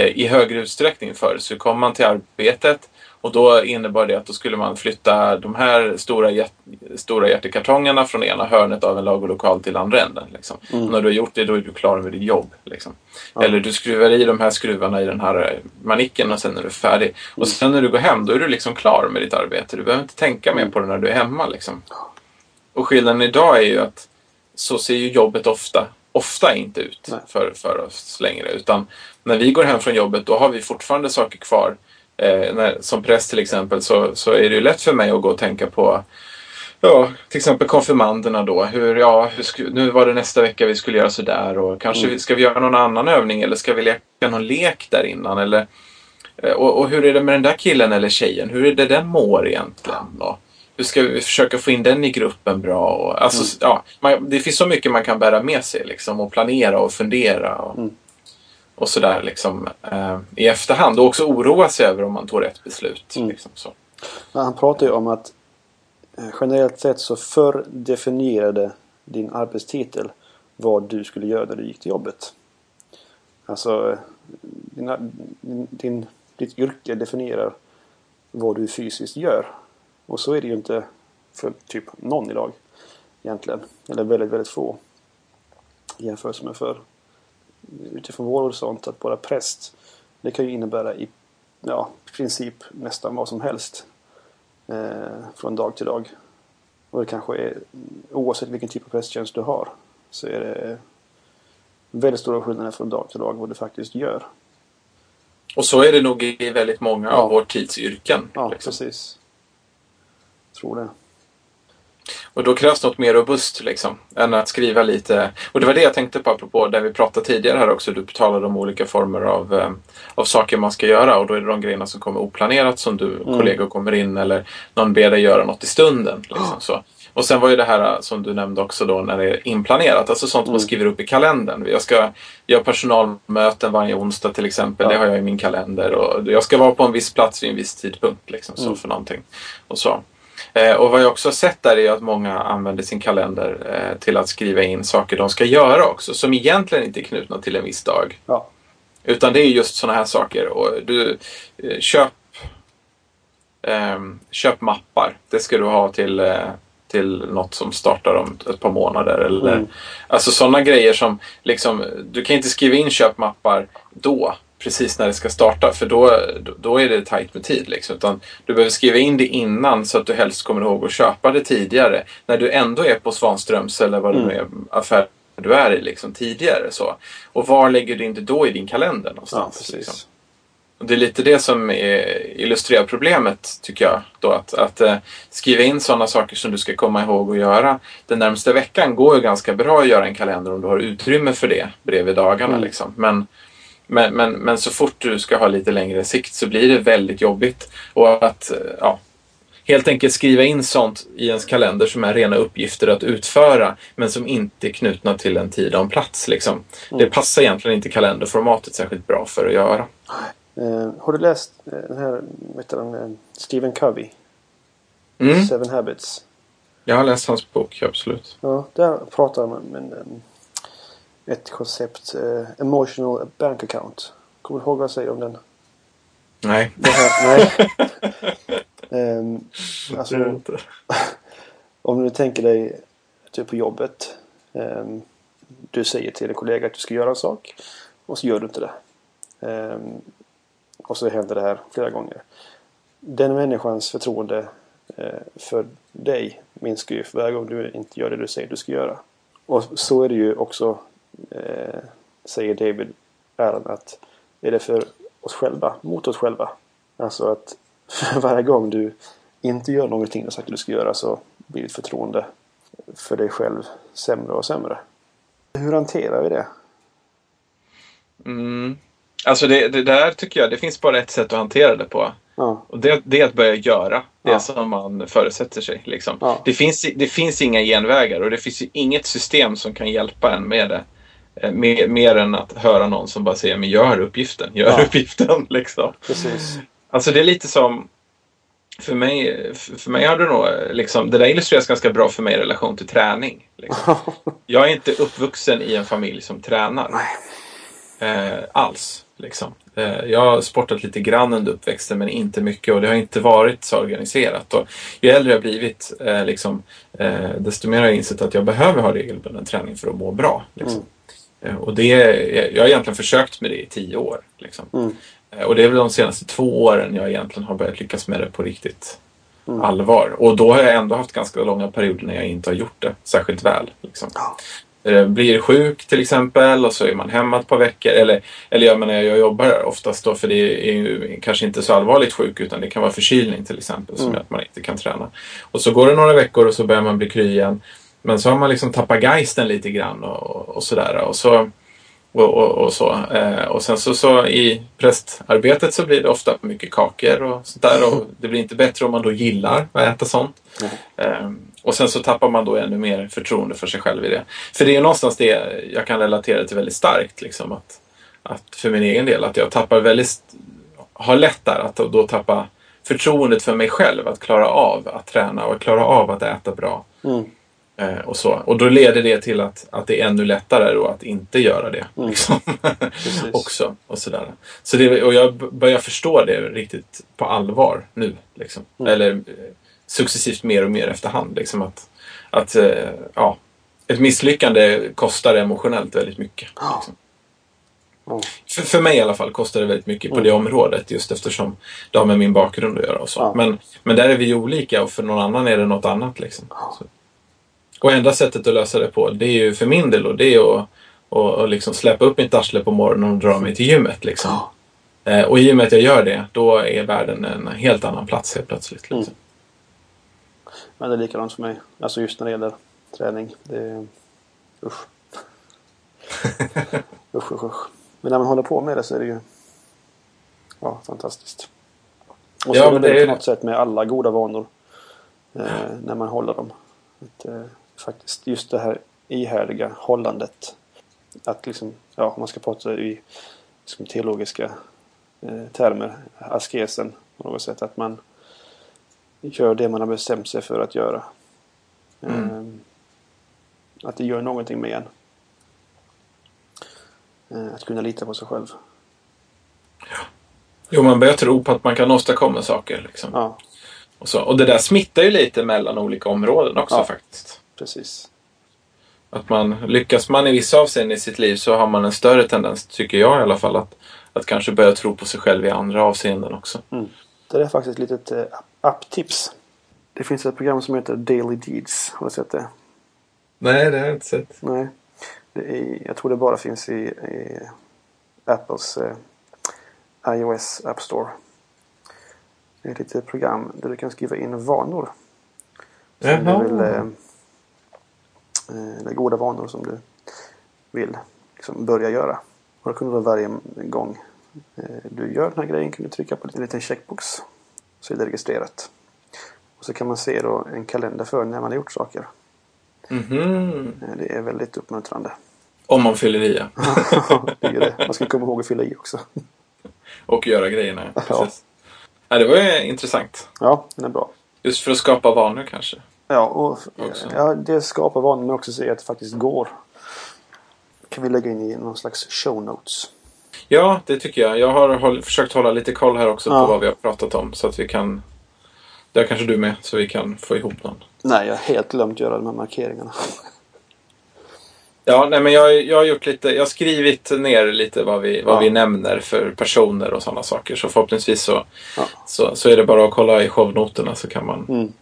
i högre utsträckning förr så kom man till arbetet och då innebar det att då skulle man flytta de här stora, hjärt, stora hjärtekartongerna från ena hörnet av en lagerlokal till andra änden. Liksom. Och när du har gjort det då är du klar med ditt jobb. Liksom. Eller du skruvar i de här skruvarna i den här eh, manicken och sen är du färdig. Och sen när du går hem då är du liksom klar med ditt arbete. Du behöver inte tänka mer på det när du är hemma. Liksom. Och skillnaden idag är ju att så ser ju jobbet ofta, ofta inte ut för, för oss längre. Utan när vi går hem från jobbet då har vi fortfarande saker kvar. Eh, när, som präst till exempel så, så är det ju lätt för mig att gå och tänka på Ja, till exempel konfirmanderna då. Hur, ja, hur nu var det nästa vecka vi skulle göra sådär och kanske Mm. vi- ska vi göra någon annan övning eller ska vi leka någon lek där innan? Eller, eh, och, och hur är det med den där killen eller tjejen? Hur är det den mår egentligen? Och hur ska vi försöka få in den i gruppen bra? Och, alltså, Mm. ja, man, det finns så mycket man kan bära med sig liksom, och planera och fundera. Och, Mm. Och sådär liksom, eh, i efterhand. Och också oroa sig över om man tog rätt beslut. Mm. Liksom, så. Men Han pratar ju om att eh, generellt sett så förr definierade din arbetstitel vad du skulle göra när du gick till jobbet. Alltså dina, din, din, ditt yrke definierar vad du fysiskt gör. Och så är det ju inte för typ någon idag egentligen. Eller väldigt, väldigt få. I jämförelse med förr. Utifrån vår horisont att vara präst det kan ju innebära i ja, princip nästan vad som helst eh, från dag till dag. Och det kanske är oavsett vilken typ av prästtjänst du har så är det väldigt stora skillnader från dag till dag vad du faktiskt gör. Och så är det nog i väldigt många Ja. av vår tids yrken. Ja, liksom. precis. Tror det. Och då krävs något mer robust liksom, än att skriva lite. Och det var det jag tänkte på apropå där vi pratade tidigare här också. Du talade om olika former av, eh, av saker man ska göra och då är det de grejerna som kommer oplanerat som du kollegor kommer in eller någon ber dig göra något i stunden. Liksom, så. Och sen var ju det här eh, som du nämnde också då när det är inplanerat, alltså sånt man skriver upp i kalendern. Jag ska göra personalmöten varje onsdag till exempel, Ja. det har jag i min kalender. Och jag ska vara på en viss plats vid en viss tidpunkt liksom, så för någonting. Och så. Eh, och vad jag också har sett där är att många använder sin kalender eh, till att skriva in saker de ska göra också, som egentligen inte är knutna till en viss dag. Ja. Utan det är just sådana här saker. Och du, eh, köp, ehm, köp mappar. Det ska du ha till, till något som startar om ett par månader. Eller, Mm. Alltså sådana grejer som liksom, du kan inte skriva in köpmappar då. Precis när det ska starta för då, då- är det tajt med tid. Liksom. Utan du behöver skriva in det innan så att du helst kommer ihåg att köpa det tidigare. När du ändå är på Svanströms eller vad det nu är affär du är i liksom, tidigare. Så. Och var lägger du in det då i din kalender Ja, någonstans? precis. liksom? Och det är lite det som illustrerar problemet, tycker jag. Då, att att eh, skriva in sådana saker som du ska komma ihåg att göra den närmaste veckan går ju ganska bra att göra en kalender om du har utrymme för det bredvid dagarna. Mm. Liksom. Men, men, men, men så fort du ska ha lite längre sikt så blir det väldigt jobbigt. Och att eh, ja, helt enkelt skriva in sånt i ens kalender som är rena uppgifter att utföra men som inte är knutna till en tid och en plats. Liksom. Det passar egentligen inte kalenderformatet särskilt bra för att göra. Eh, har du läst eh, den här den, eh, Stephen Covey? Mm. Seven Habits. Jag har läst hans bok, absolut. Ja, där pratar man om en, ett koncept. Eh, emotional bank account. Kommer du ihåg vad jag säger om den? Nej. Här, nej. *laughs* Em, alltså, *laughs* om du tänker dig typ på jobbet. em, du säger till en kollega att du ska göra en sak. Och så gör du inte det. Em, och så händer det här flera gånger. Den människans förtroende eh, för dig minskar ju för varje gång du inte gör det du säger du ska göra. Och så är det ju också, eh, säger David Allen, att är det för oss själva, mot oss själva. Alltså att *laughs* varje gång du inte gör någonting du sagt att du ska göra så blir ditt förtroende för dig själv sämre och sämre. Hur hanterar vi det? Mm. Alltså det, det där tycker jag, det finns bara ett sätt att hantera det på. Ja. Och det, det är att börja göra det Ja. som man förutsätter sig. Liksom. Ja. Det, finns, det finns inga genvägar och det finns ju inget system som kan hjälpa en med det. Eh, Mer, mer än att höra någon som bara säger men gör uppgiften, gör Ja. uppgiften. *laughs* Liksom. Precis. Alltså det är lite som för mig, för mig har det nog, eh, liksom, det där illustreras ganska bra för mig i relation till träning. Liksom. *laughs* Jag är inte uppvuxen i en familj som tränar. Eh, alls. Liksom. Eh, jag har sportat lite grann under uppväxten men inte mycket och det har inte varit så organiserat. Och ju äldre jag blivit eh, liksom, eh, desto mer har jag insett att jag behöver ha regelbunden träning för att må bra. Liksom. Eh, och det, jag har egentligen försökt med det i tio år. Liksom. Mm. Eh, Och det är väl de senaste två åren jag egentligen har börjat lyckas med det på riktigt Mm. allvar. Och då har jag ändå haft ganska långa perioder när jag inte har gjort det särskilt väl. Liksom. Ja. Eh, Blir sjuk till exempel och så är man hemma ett par veckor. Eller, eller jag menar, jag jobbar oftast då för det är ju kanske inte så allvarligt sjuk utan det kan vara förkylning till exempel som Mm. gör att man inte kan träna. Och så går det några veckor och så börjar man bli kry igen. Men så har man liksom tappat geisten lite grann och, och, sådär. Och så, och, och, och, så. Eh, och sen så, så i prästarbetet så blir det ofta mycket kakor och sånt där. Och det blir inte bättre om man då gillar att äta sånt. Eh, och sen så tappar man då ännu mer förtroende för sig själv i det. För det är någonstans det jag kan relatera till väldigt starkt. Liksom, att, att för min egen del, att jag tappar väldigt, har lättare att då tappa förtroendet för mig själv att klara av att träna och klara av att äta bra. Mm. Eh, och, så. och då leder det till att, att det är ännu lättare då att inte göra det. Mm. Liksom. *laughs* Också. Och, sådär. Så det, och jag börjar förstå det riktigt på allvar nu. Liksom. Mm. Eller eh, successivt mer och mer efterhand. Liksom att, att eh, ja, ett misslyckande kostar emotionellt väldigt mycket. Liksom. Ja. För, för mig i alla fall kostar det väldigt mycket på Mm. det området just eftersom det har med min bakgrund att göra och så. Ja. Men, men där är vi olika och för någon annan är det något annat. Liksom. Så. Och enda sättet att lösa det på det är ju för min del och det är att och, och liksom släppa upp mitt arsle på morgonen och dra mig till gymmet. Liksom. Eh, och i och med att jag gör det, då är världen en helt annan plats helt plötsligt. Liksom. Men det är likadant för mig. Alltså just när det gäller träning. Det är... Usch. *laughs* usch, usch, usch. Men när man håller på med det så är det ju ja, fantastiskt. Och så Ja, är det det på något sätt med alla goda vanor. Eh, när man håller dem. Att, eh, faktiskt just det här ihärdiga hållandet. Att liksom, ja, om man ska prata i liksom, teologiska eh, termer. Askesen på något sätt. Att man gör det man har bestämt sig för att göra. Mm. Eh, att det gör någonting med en. Eh, att kunna lita på sig själv. Jo, man börjar tro på att man kan åstadkomma saker. Liksom. Ja, Och, så. och det där smittar ju lite mellan olika områden också Ja. faktiskt. Precis. Att man lyckas man i vissa avseenden i sitt liv så har man en större tendens, tycker jag i alla fall, att, att kanske börja tro på sig själv i andra avseenden också. Det är faktiskt ett litet eh, apptips. Det finns ett program som heter Daily Deeds. Har du sett det? Nej, det har jag inte sett. Nej. Det är, jag tror det bara finns i, i Apples eh, iOS App Store. Det är ett litet program där du kan skriva in vanor. Som Jaha. du vill, eh, eller goda vanor som du vill liksom börja göra. Och då kan du varje gång eh, du gör den här grejen kan du trycka på en liten checkbox. Så är det registrerat. Och så kan man se då en kalender för när man har gjort saker. Mhm. Eh, Det är väldigt uppmuntrande. Om man fyller i, ja. *laughs* det det. Man ska komma ihåg att fylla i också. Och göra grejerna. Ja. Precis. Ja, det var ju intressant. Ja, den är bra. Just för att skapa vanor kanske. Ja, och ja, det skapar vanor men också se att det faktiskt går. kan vi lägga in i någon slags show notes. Ja, det tycker jag. Jag har håll, försökt hålla lite koll här också Ja. på vad vi har pratat om. Så att vi kan... Där kanske du med, så vi kan få ihop någon. Nej, jag har helt glömt göra de här markeringarna. Ja, nej men jag, jag har gjort lite, jag har skrivit ner lite vad vi, vad Ja. vi nämner för personer och sådana saker. Så förhoppningsvis så, Ja. så, så är det bara att kolla i shownoterna så kan man, Mm.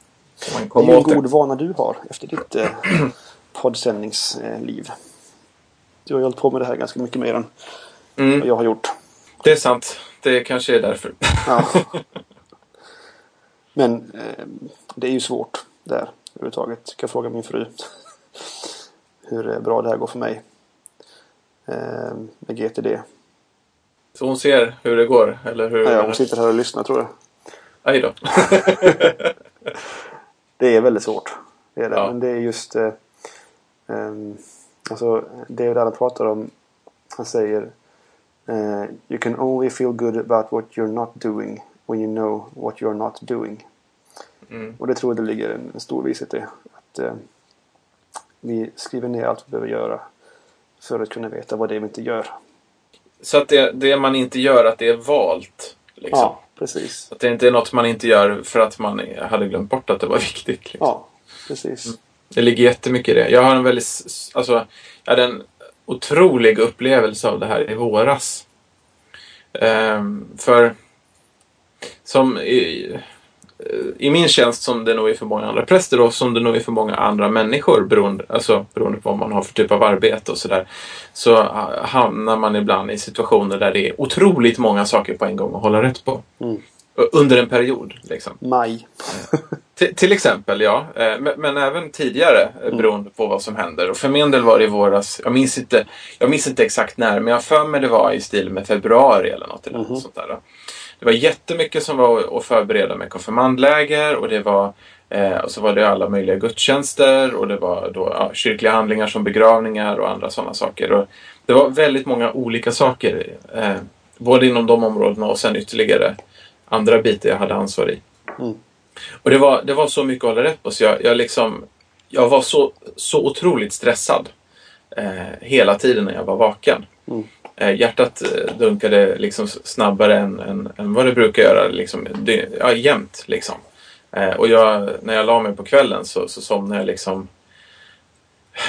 Man Det är ju en det. god vana du har efter ditt eh, *clears throat* poddsändningsliv. Du har ju hållit på med det här ganska mycket mer än vad Mm, jag har gjort. det är sant. Det kanske är därför. Ja. *laughs* Men eh, det är ju svårt där överhuvudtaget. Jag kan fråga min fru *laughs* hur bra det här går för mig eh, med GTD. Så hon ser hur det går? Eller hur? Ja, hon sitter här och lyssnar tror jag. Aj då. *laughs* det är väldigt svårt. Det är det. Ja. Men det är just eh, um, alltså David Allen pratar om han säger uh, You can only feel good about what you're not doing when you know what you're not doing. Mm. Och det tror jag det ligger en, en stor vishet i. Att uh, vi skriver ner allt vi behöver göra för att kunna veta vad det är vi inte gör. Så att det, det man inte gör, att det är valt. Liksom. Ja, precis. Att det inte är något man inte gör för att man hade glömt bort att det var *laughs* viktigt. Liksom. Ja, precis. Det ligger jättemycket i det. Jag har en väldigt, alltså, jag hade en otrolig upplevelse av det här i våras. Ehm, för som i, i min tjänst, som det nog är för många andra präster och som det nog är för många andra människor beroende, alltså, beroende på vad man har för typ av arbete och sådär. Så hamnar man ibland i situationer där det är otroligt många saker på en gång att hålla rätt på. Mm. Under en period. Liksom. Maj. Till, till exempel, ja. Eh, Men, men även tidigare mm. beroende på vad som händer. Och för min del var det i våras, jag minns inte, jag minns inte exakt när, men jag för mig det var i stil med februari eller något, eller något sånt där. Det var jättemycket som var att förbereda med konfirmandläger och det var eh, och så var det alla möjliga gudstjänster och det var då, ja, kyrkliga handlingar som begravningar och andra sådana saker. Och det var väldigt många olika saker, eh, både inom de områdena och sen ytterligare andra bitar jag hade ansvar i. Mm. Och det var, det var så mycket att hålla rätt på så jag, jag, liksom, jag var så, så otroligt stressad eh, hela tiden när jag var vaken. Mm. Eh, hjärtat eh, dunkade liksom snabbare än, än, än vad det brukar göra liksom, ja, jämt. Liksom. Eh, och jag, när jag la mig på kvällen så, så somnade jag liksom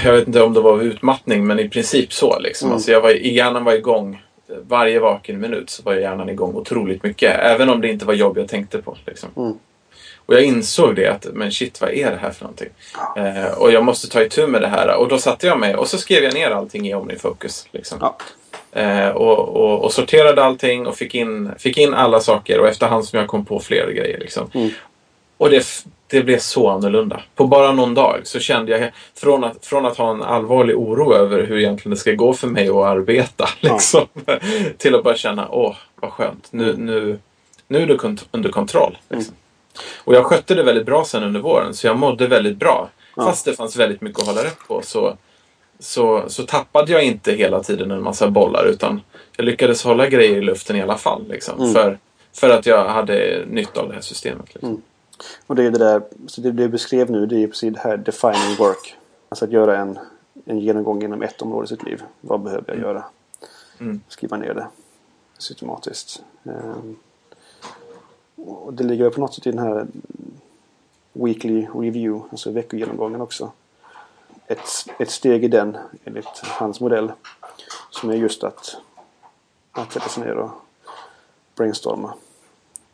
jag vet inte om det var utmattning men i princip så. Liksom. Mm. Alltså jag var, hjärnan var igång varje vaken minut så var hjärnan igång otroligt mycket. Även om det inte var jobb jag tänkte på. Liksom. Mm. Och jag insåg det att, men shit vad är det här för någonting? Eh, och jag måste ta itu med det här. Och då satte jag mig och så skrev jag ner allting i OmniFocus. Liksom. Ja. Eh, och, och, och sorterade allting och fick in, fick in alla saker och efterhand som jag kom på fler grejer. Liksom. Mm. Och det, det blev så annorlunda. På bara någon dag så kände jag, från att, från att ha en allvarlig oro över hur egentligen det ska gå för mig att arbeta, *laughs* Ja. liksom, till att bara känna, åh, vad skönt, nu, nu, nu är det kont- under kontroll. Liksom. Och jag skötte det väldigt bra sen under våren, så jag mådde väldigt bra. Ja. Fast det fanns väldigt mycket att hålla rätt på så, så, så tappade jag inte hela tiden en massa bollar, utan jag lyckades hålla grejer i luften i alla fall. Liksom, Mm. för, för att jag hade nytta av det här systemet. Liksom. Mm. Och det är det där, så det du beskrev nu, det är ju precis det här defining work. Alltså att göra en, en genomgång inom ett område i sitt liv. Vad behöver jag göra? Mm. Skriva ner det systematiskt. Ehm, och det ligger på något sätt i den här Weekly Review, alltså veckogenomgången också. Ett, ett steg i den, enligt hans modell, som är just att, att sätta sig ner och brainstorma.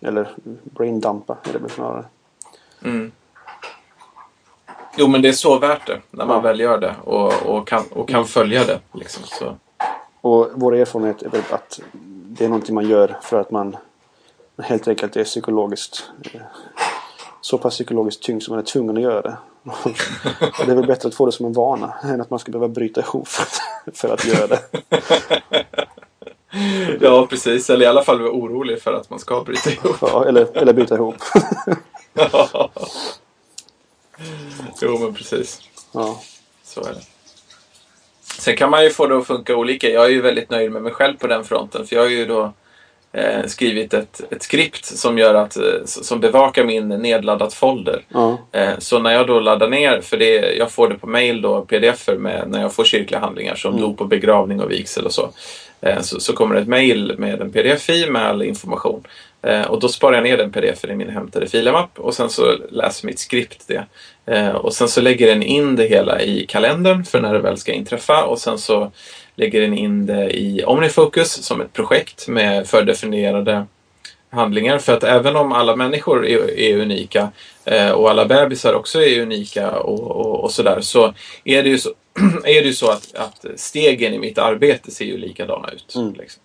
Eller braindumpa är det väl snarare. Mm. Jo, men det är så värt det när man Ja. väl gör det och, och, kan, och kan följa det. Liksom. Så, Och vår erfarenhet är väl att det är någonting man gör för att man helt enkelt är psykologiskt eh, så pass psykologiskt tyngd som man är tvungen att göra det. Det är väl bättre att få det som en vana än att man ska behöva bryta ihop för *laughs* att, för att göra det. ja, precis. Eller i alla fall vara orolig för att man ska bryta ihop. Ja, eller, eller byta ihop. jo, men precis. Ja. Så är det. Sen kan man ju få det att funka olika. Jag är ju väldigt nöjd med mig själv på den fronten. För jag har ju då eh, skrivit ett, ett skript som, gör att, eh, som bevakar min nedladdat folder. Ja. Eh, Så när jag då laddar ner, för det, jag får det på mail då, pdf med när jag får kyrkliga handlingar som dop och begravning och vigsel och så. Eh, Så, så kommer det ett mail med en pdf-fil med all information. Eh, Och då sparar jag ner den pdf i min hämtade filamapp och sen så läser mitt skript det. Och sen så lägger den in det hela i kalendern för när det väl ska inträffa och sen så lägger den in det i OmniFocus som ett projekt med fördefinierade handlingar. För att även om alla människor är, är unika eh, och alla bebisar också är unika och, och, och sådär så är det ju så, *clears throat* är det ju så att, att stegen i mitt arbete ser ju likadana ut. Mm. Liksom.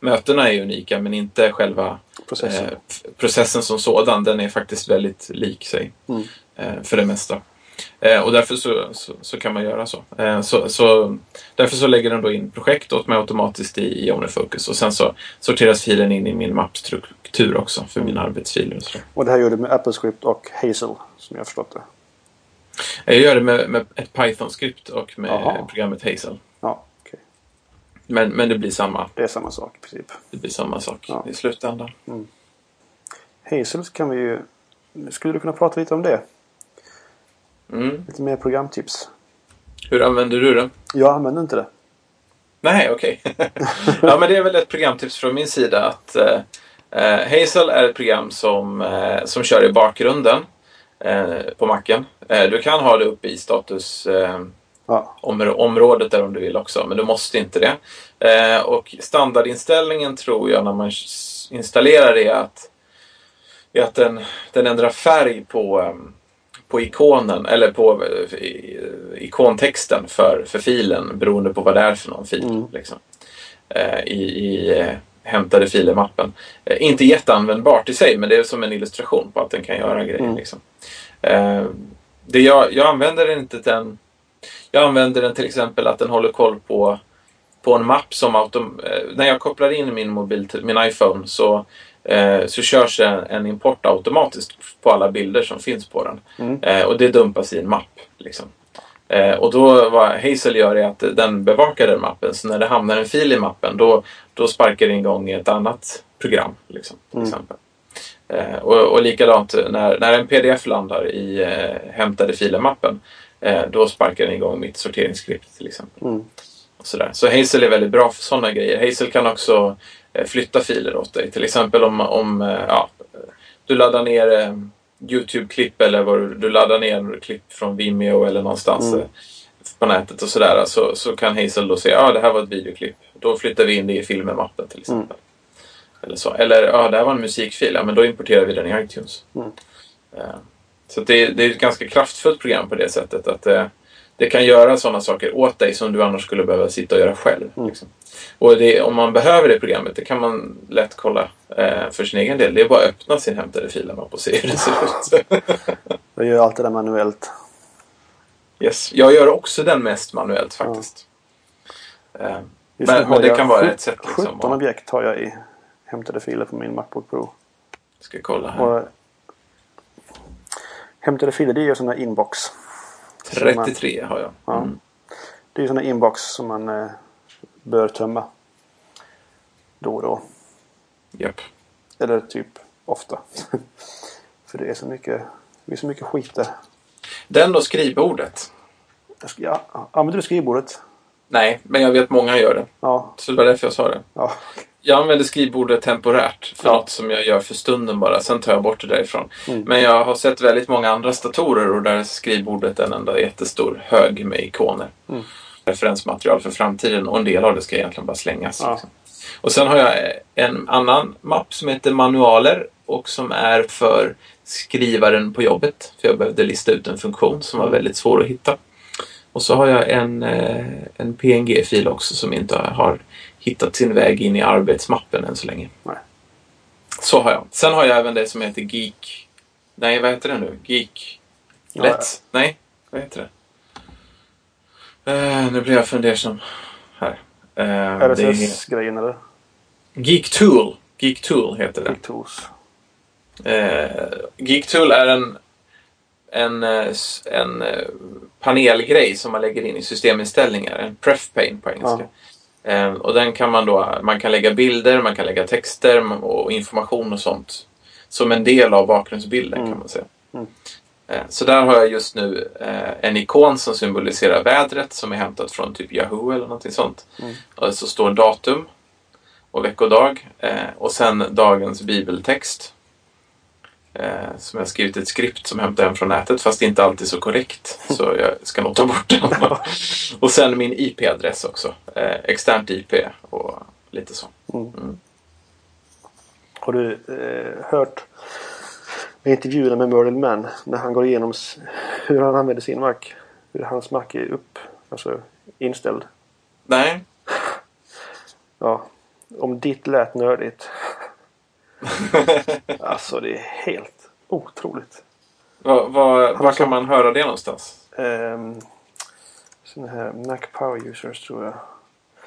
Mötena är unika men inte själva Processen. Eh, processen som sådan, den är faktiskt väldigt lik sig. Mm. Eh, för det mesta. Eh, och därför så, så, så kan man göra så. Eh, så, så. Därför så lägger den då in projekt åt mig automatiskt i, i OmniFocus. Och sen så sorteras filen in i min mappstruktur också för mina arbetsfiler och. Och det här gör du med AppleScript och Hazel, som jag har förstått det. Jag gör det med, med ett Python-skript och med Jaha. programmet Hazel. Ja, okej. Men, men det blir samma, Det är samma sak i princip. det blir samma sak Ja. i slutändan. Hazel kan vi ju... Skulle du kunna prata lite om det? Mm. Lite mer programtips. Hur använder du det? Jag använder inte det. Nej, okej. *laughs* ja, men det är väl ett programtips från min sida att eh, eh, Hazel är ett program som, eh, som kör i bakgrunden eh, på macken. Eh, du kan ha det uppe i status eh, Ja, om, området där om du vill också, men du måste inte det. Och standardinställningen tror jag när man installerar det är att, är att den, den ändrar färg på, ehm, på ikonen eller på eh, ikontexten för, för filen beroende på vad det är för någon fil. Mm. Liksom. Eh, I i eh, hämtade filer-mappen. Inte jätteanvändbart i sig, men det är som en illustration på att den kan göra grejer. Mm. Liksom. Det jag, jag använder inte den jag använder den till exempel att den håller koll på, på en mapp som autom När jag kopplar in min mobil till min iPhone så, eh, så körs en, en import automatiskt på alla bilder som finns på den. Mm. Eh, och det dumpas i en mapp. Liksom. Eh, och då vad Hazel gör är att den bevakar den mappen. Så när det hamnar en fil i mappen då, då sparkar den igång ett annat program. Liksom, till Mm. exempel. Eh, och, och likadant när, när en pdf landar i eh, hämtade filer-mappen eh, då sparkar den igång mitt sorteringsskript till exempel. Mm. Och sådär. Så Hazel är väldigt bra för sådana grejer. Hazel kan också flytta filer åt dig. Till exempel om, om eh, ja, du laddar ner eh, YouTube-klipp eller vad du, du laddar ner klipp från Vimeo eller någonstans Mm. eh, på nätet och sådär. Så, så kan Hazel då säga ja det här var ett videoklipp. Då flyttar vi in det i filmen-mappen till exempel. Eller, så. eller ja, det här var en musikfil. Ja, men då importerar vi den i iTunes. Mm. Eh, Så att det, det är ett ganska kraftfullt program på det sättet. att eh, Det kan göra sådana saker åt dig som du annars skulle behöva sitta och göra själv. Mm. Liksom. Och det, om man behöver det programmet, det kan man lätt kolla eh, för sin egen del. Det är bara att öppna sin hämtade filmapp och se hur det ser ut. *laughs* Jag gör allt det manuellt. yes. Jag gör också den mest manuellt faktiskt. Eh, Just nu men, men det kan vara ett sätt. Liksom, 17 att, objekt har jag i hämtade filer på min Macbook Pro. ska kolla här. Och hämtade filer det är ju sådana inbox. Som man- 33 har jag. Ja. Mm. Det är ju sådana inbox som man eh, bör tömma. Då och då. Japp. Eller typ ofta. *laughs* För det är så mycket, det är så mycket skit där. Den då skrivbordet. Ja, använder du skrivbordet? Nej, men jag vet många gör det. Ja. Så det var därför jag sa det. ja. Jag använder skrivbordet temporärt för Ja. något som jag gör för stunden bara. Sen tar jag bort det därifrån. Mm. Men jag har sett väldigt många andra datorer och där är skrivbordet en enda jättestor hög med ikoner. Mm. Referensmaterial för framtiden och en del av det ska egentligen bara slängas. Ja. Liksom. Och sen har jag en annan mapp som heter manualer och som är för skrivaren på jobbet. För jag behövde lista ut en funktion som var Mm. väldigt svår att hitta. Och så har jag en, eh, en PNG-fil också som inte har hittat sin väg in i arbetsmappen än så länge. Nej. Så har jag. Sen har jag även det som heter Geek... Nej, vad heter det nu? Geek... Ja, Let's? Nej, vad heter det? Eh, nu blir jag fundersam här. Eh, det är RSS-grejen eller? Geek Tool. Geek Tool heter det. Big Tools. Eh, GeekTool är en, en, eh, en eh, panelgrej som man lägger in i systeminställningar. En pref pane på engelska. Eh, och den kan man då, man kan lägga bilder, man kan lägga texter och information och sånt. Som en del av bakgrundsbilden Mm. kan man säga. Mm. Eh, så där har jag just nu eh, en ikon som symboliserar vädret som är hämtat från typ Yahoo eller någonting sånt. Mm. Och så står datum och veckodag eh, och sen dagens bibeltext. Eh, som jag skrivit ett skript som hämtar hem från nätet fast inte alltid så korrekt. Så jag ska nog ta bort den. *laughs* och sen min IP-adress också. Eh, externt IP och lite så. Mm. Har du eh, hört intervjuerna med Merlin Mann när han går igenom hur han använder sin Mac? Hur hans Mac är upp, alltså inställd. Nej, Ja, om ditt lät nördigt. *laughs* alltså det är helt otroligt. Var, var, var kan man höra det någonstans? Um, sådana här Mac Power Users tror jag.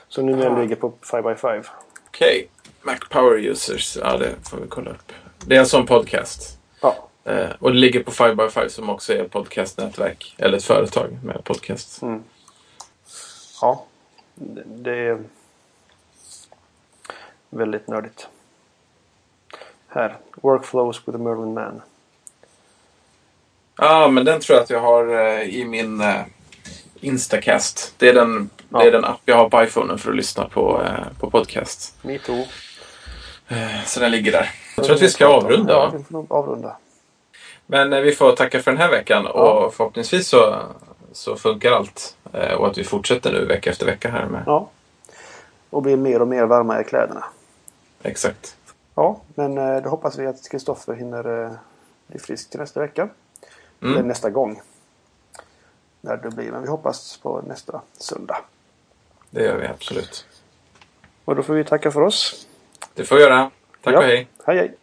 Som numera Ah. ligger på 5x5. Okej. Mac Power Users. Ja, det får vi kolla upp. Det är en sån podcast. Ja. Eh, och det ligger på 5by5 som också är ett podcastnätverk. Eller ett företag med podcast. Mm. Ja. Det, det är väldigt nördigt. Här. Workflows with a Merlin Man. Ja, men den tror jag att jag har eh, i min eh, Instacast. Det är, den, Ja. det är den app jag har på iPhonen för att lyssna på, eh, på podcast. Me too. Eh, så den ligger där. Jag tror att vi ska avrunda. Ja, vi får avrunda. Men eh, vi får tacka för den här veckan Ja. och förhoppningsvis så, så funkar allt. Eh, och att vi fortsätter nu vecka efter vecka här med. Ja. Och blir mer och mer varma i kläderna. Exakt. Ja, men eh, då hoppas vi att Kristoffer hinner eh, bli frisk till nästa vecka. Mm. Eller nästa gång. När det blir. Men vi hoppas på nästa söndag. Det gör vi absolut. Och då får vi tacka för oss. Det får vi göra. Tack Ja. och hej. Hej hej!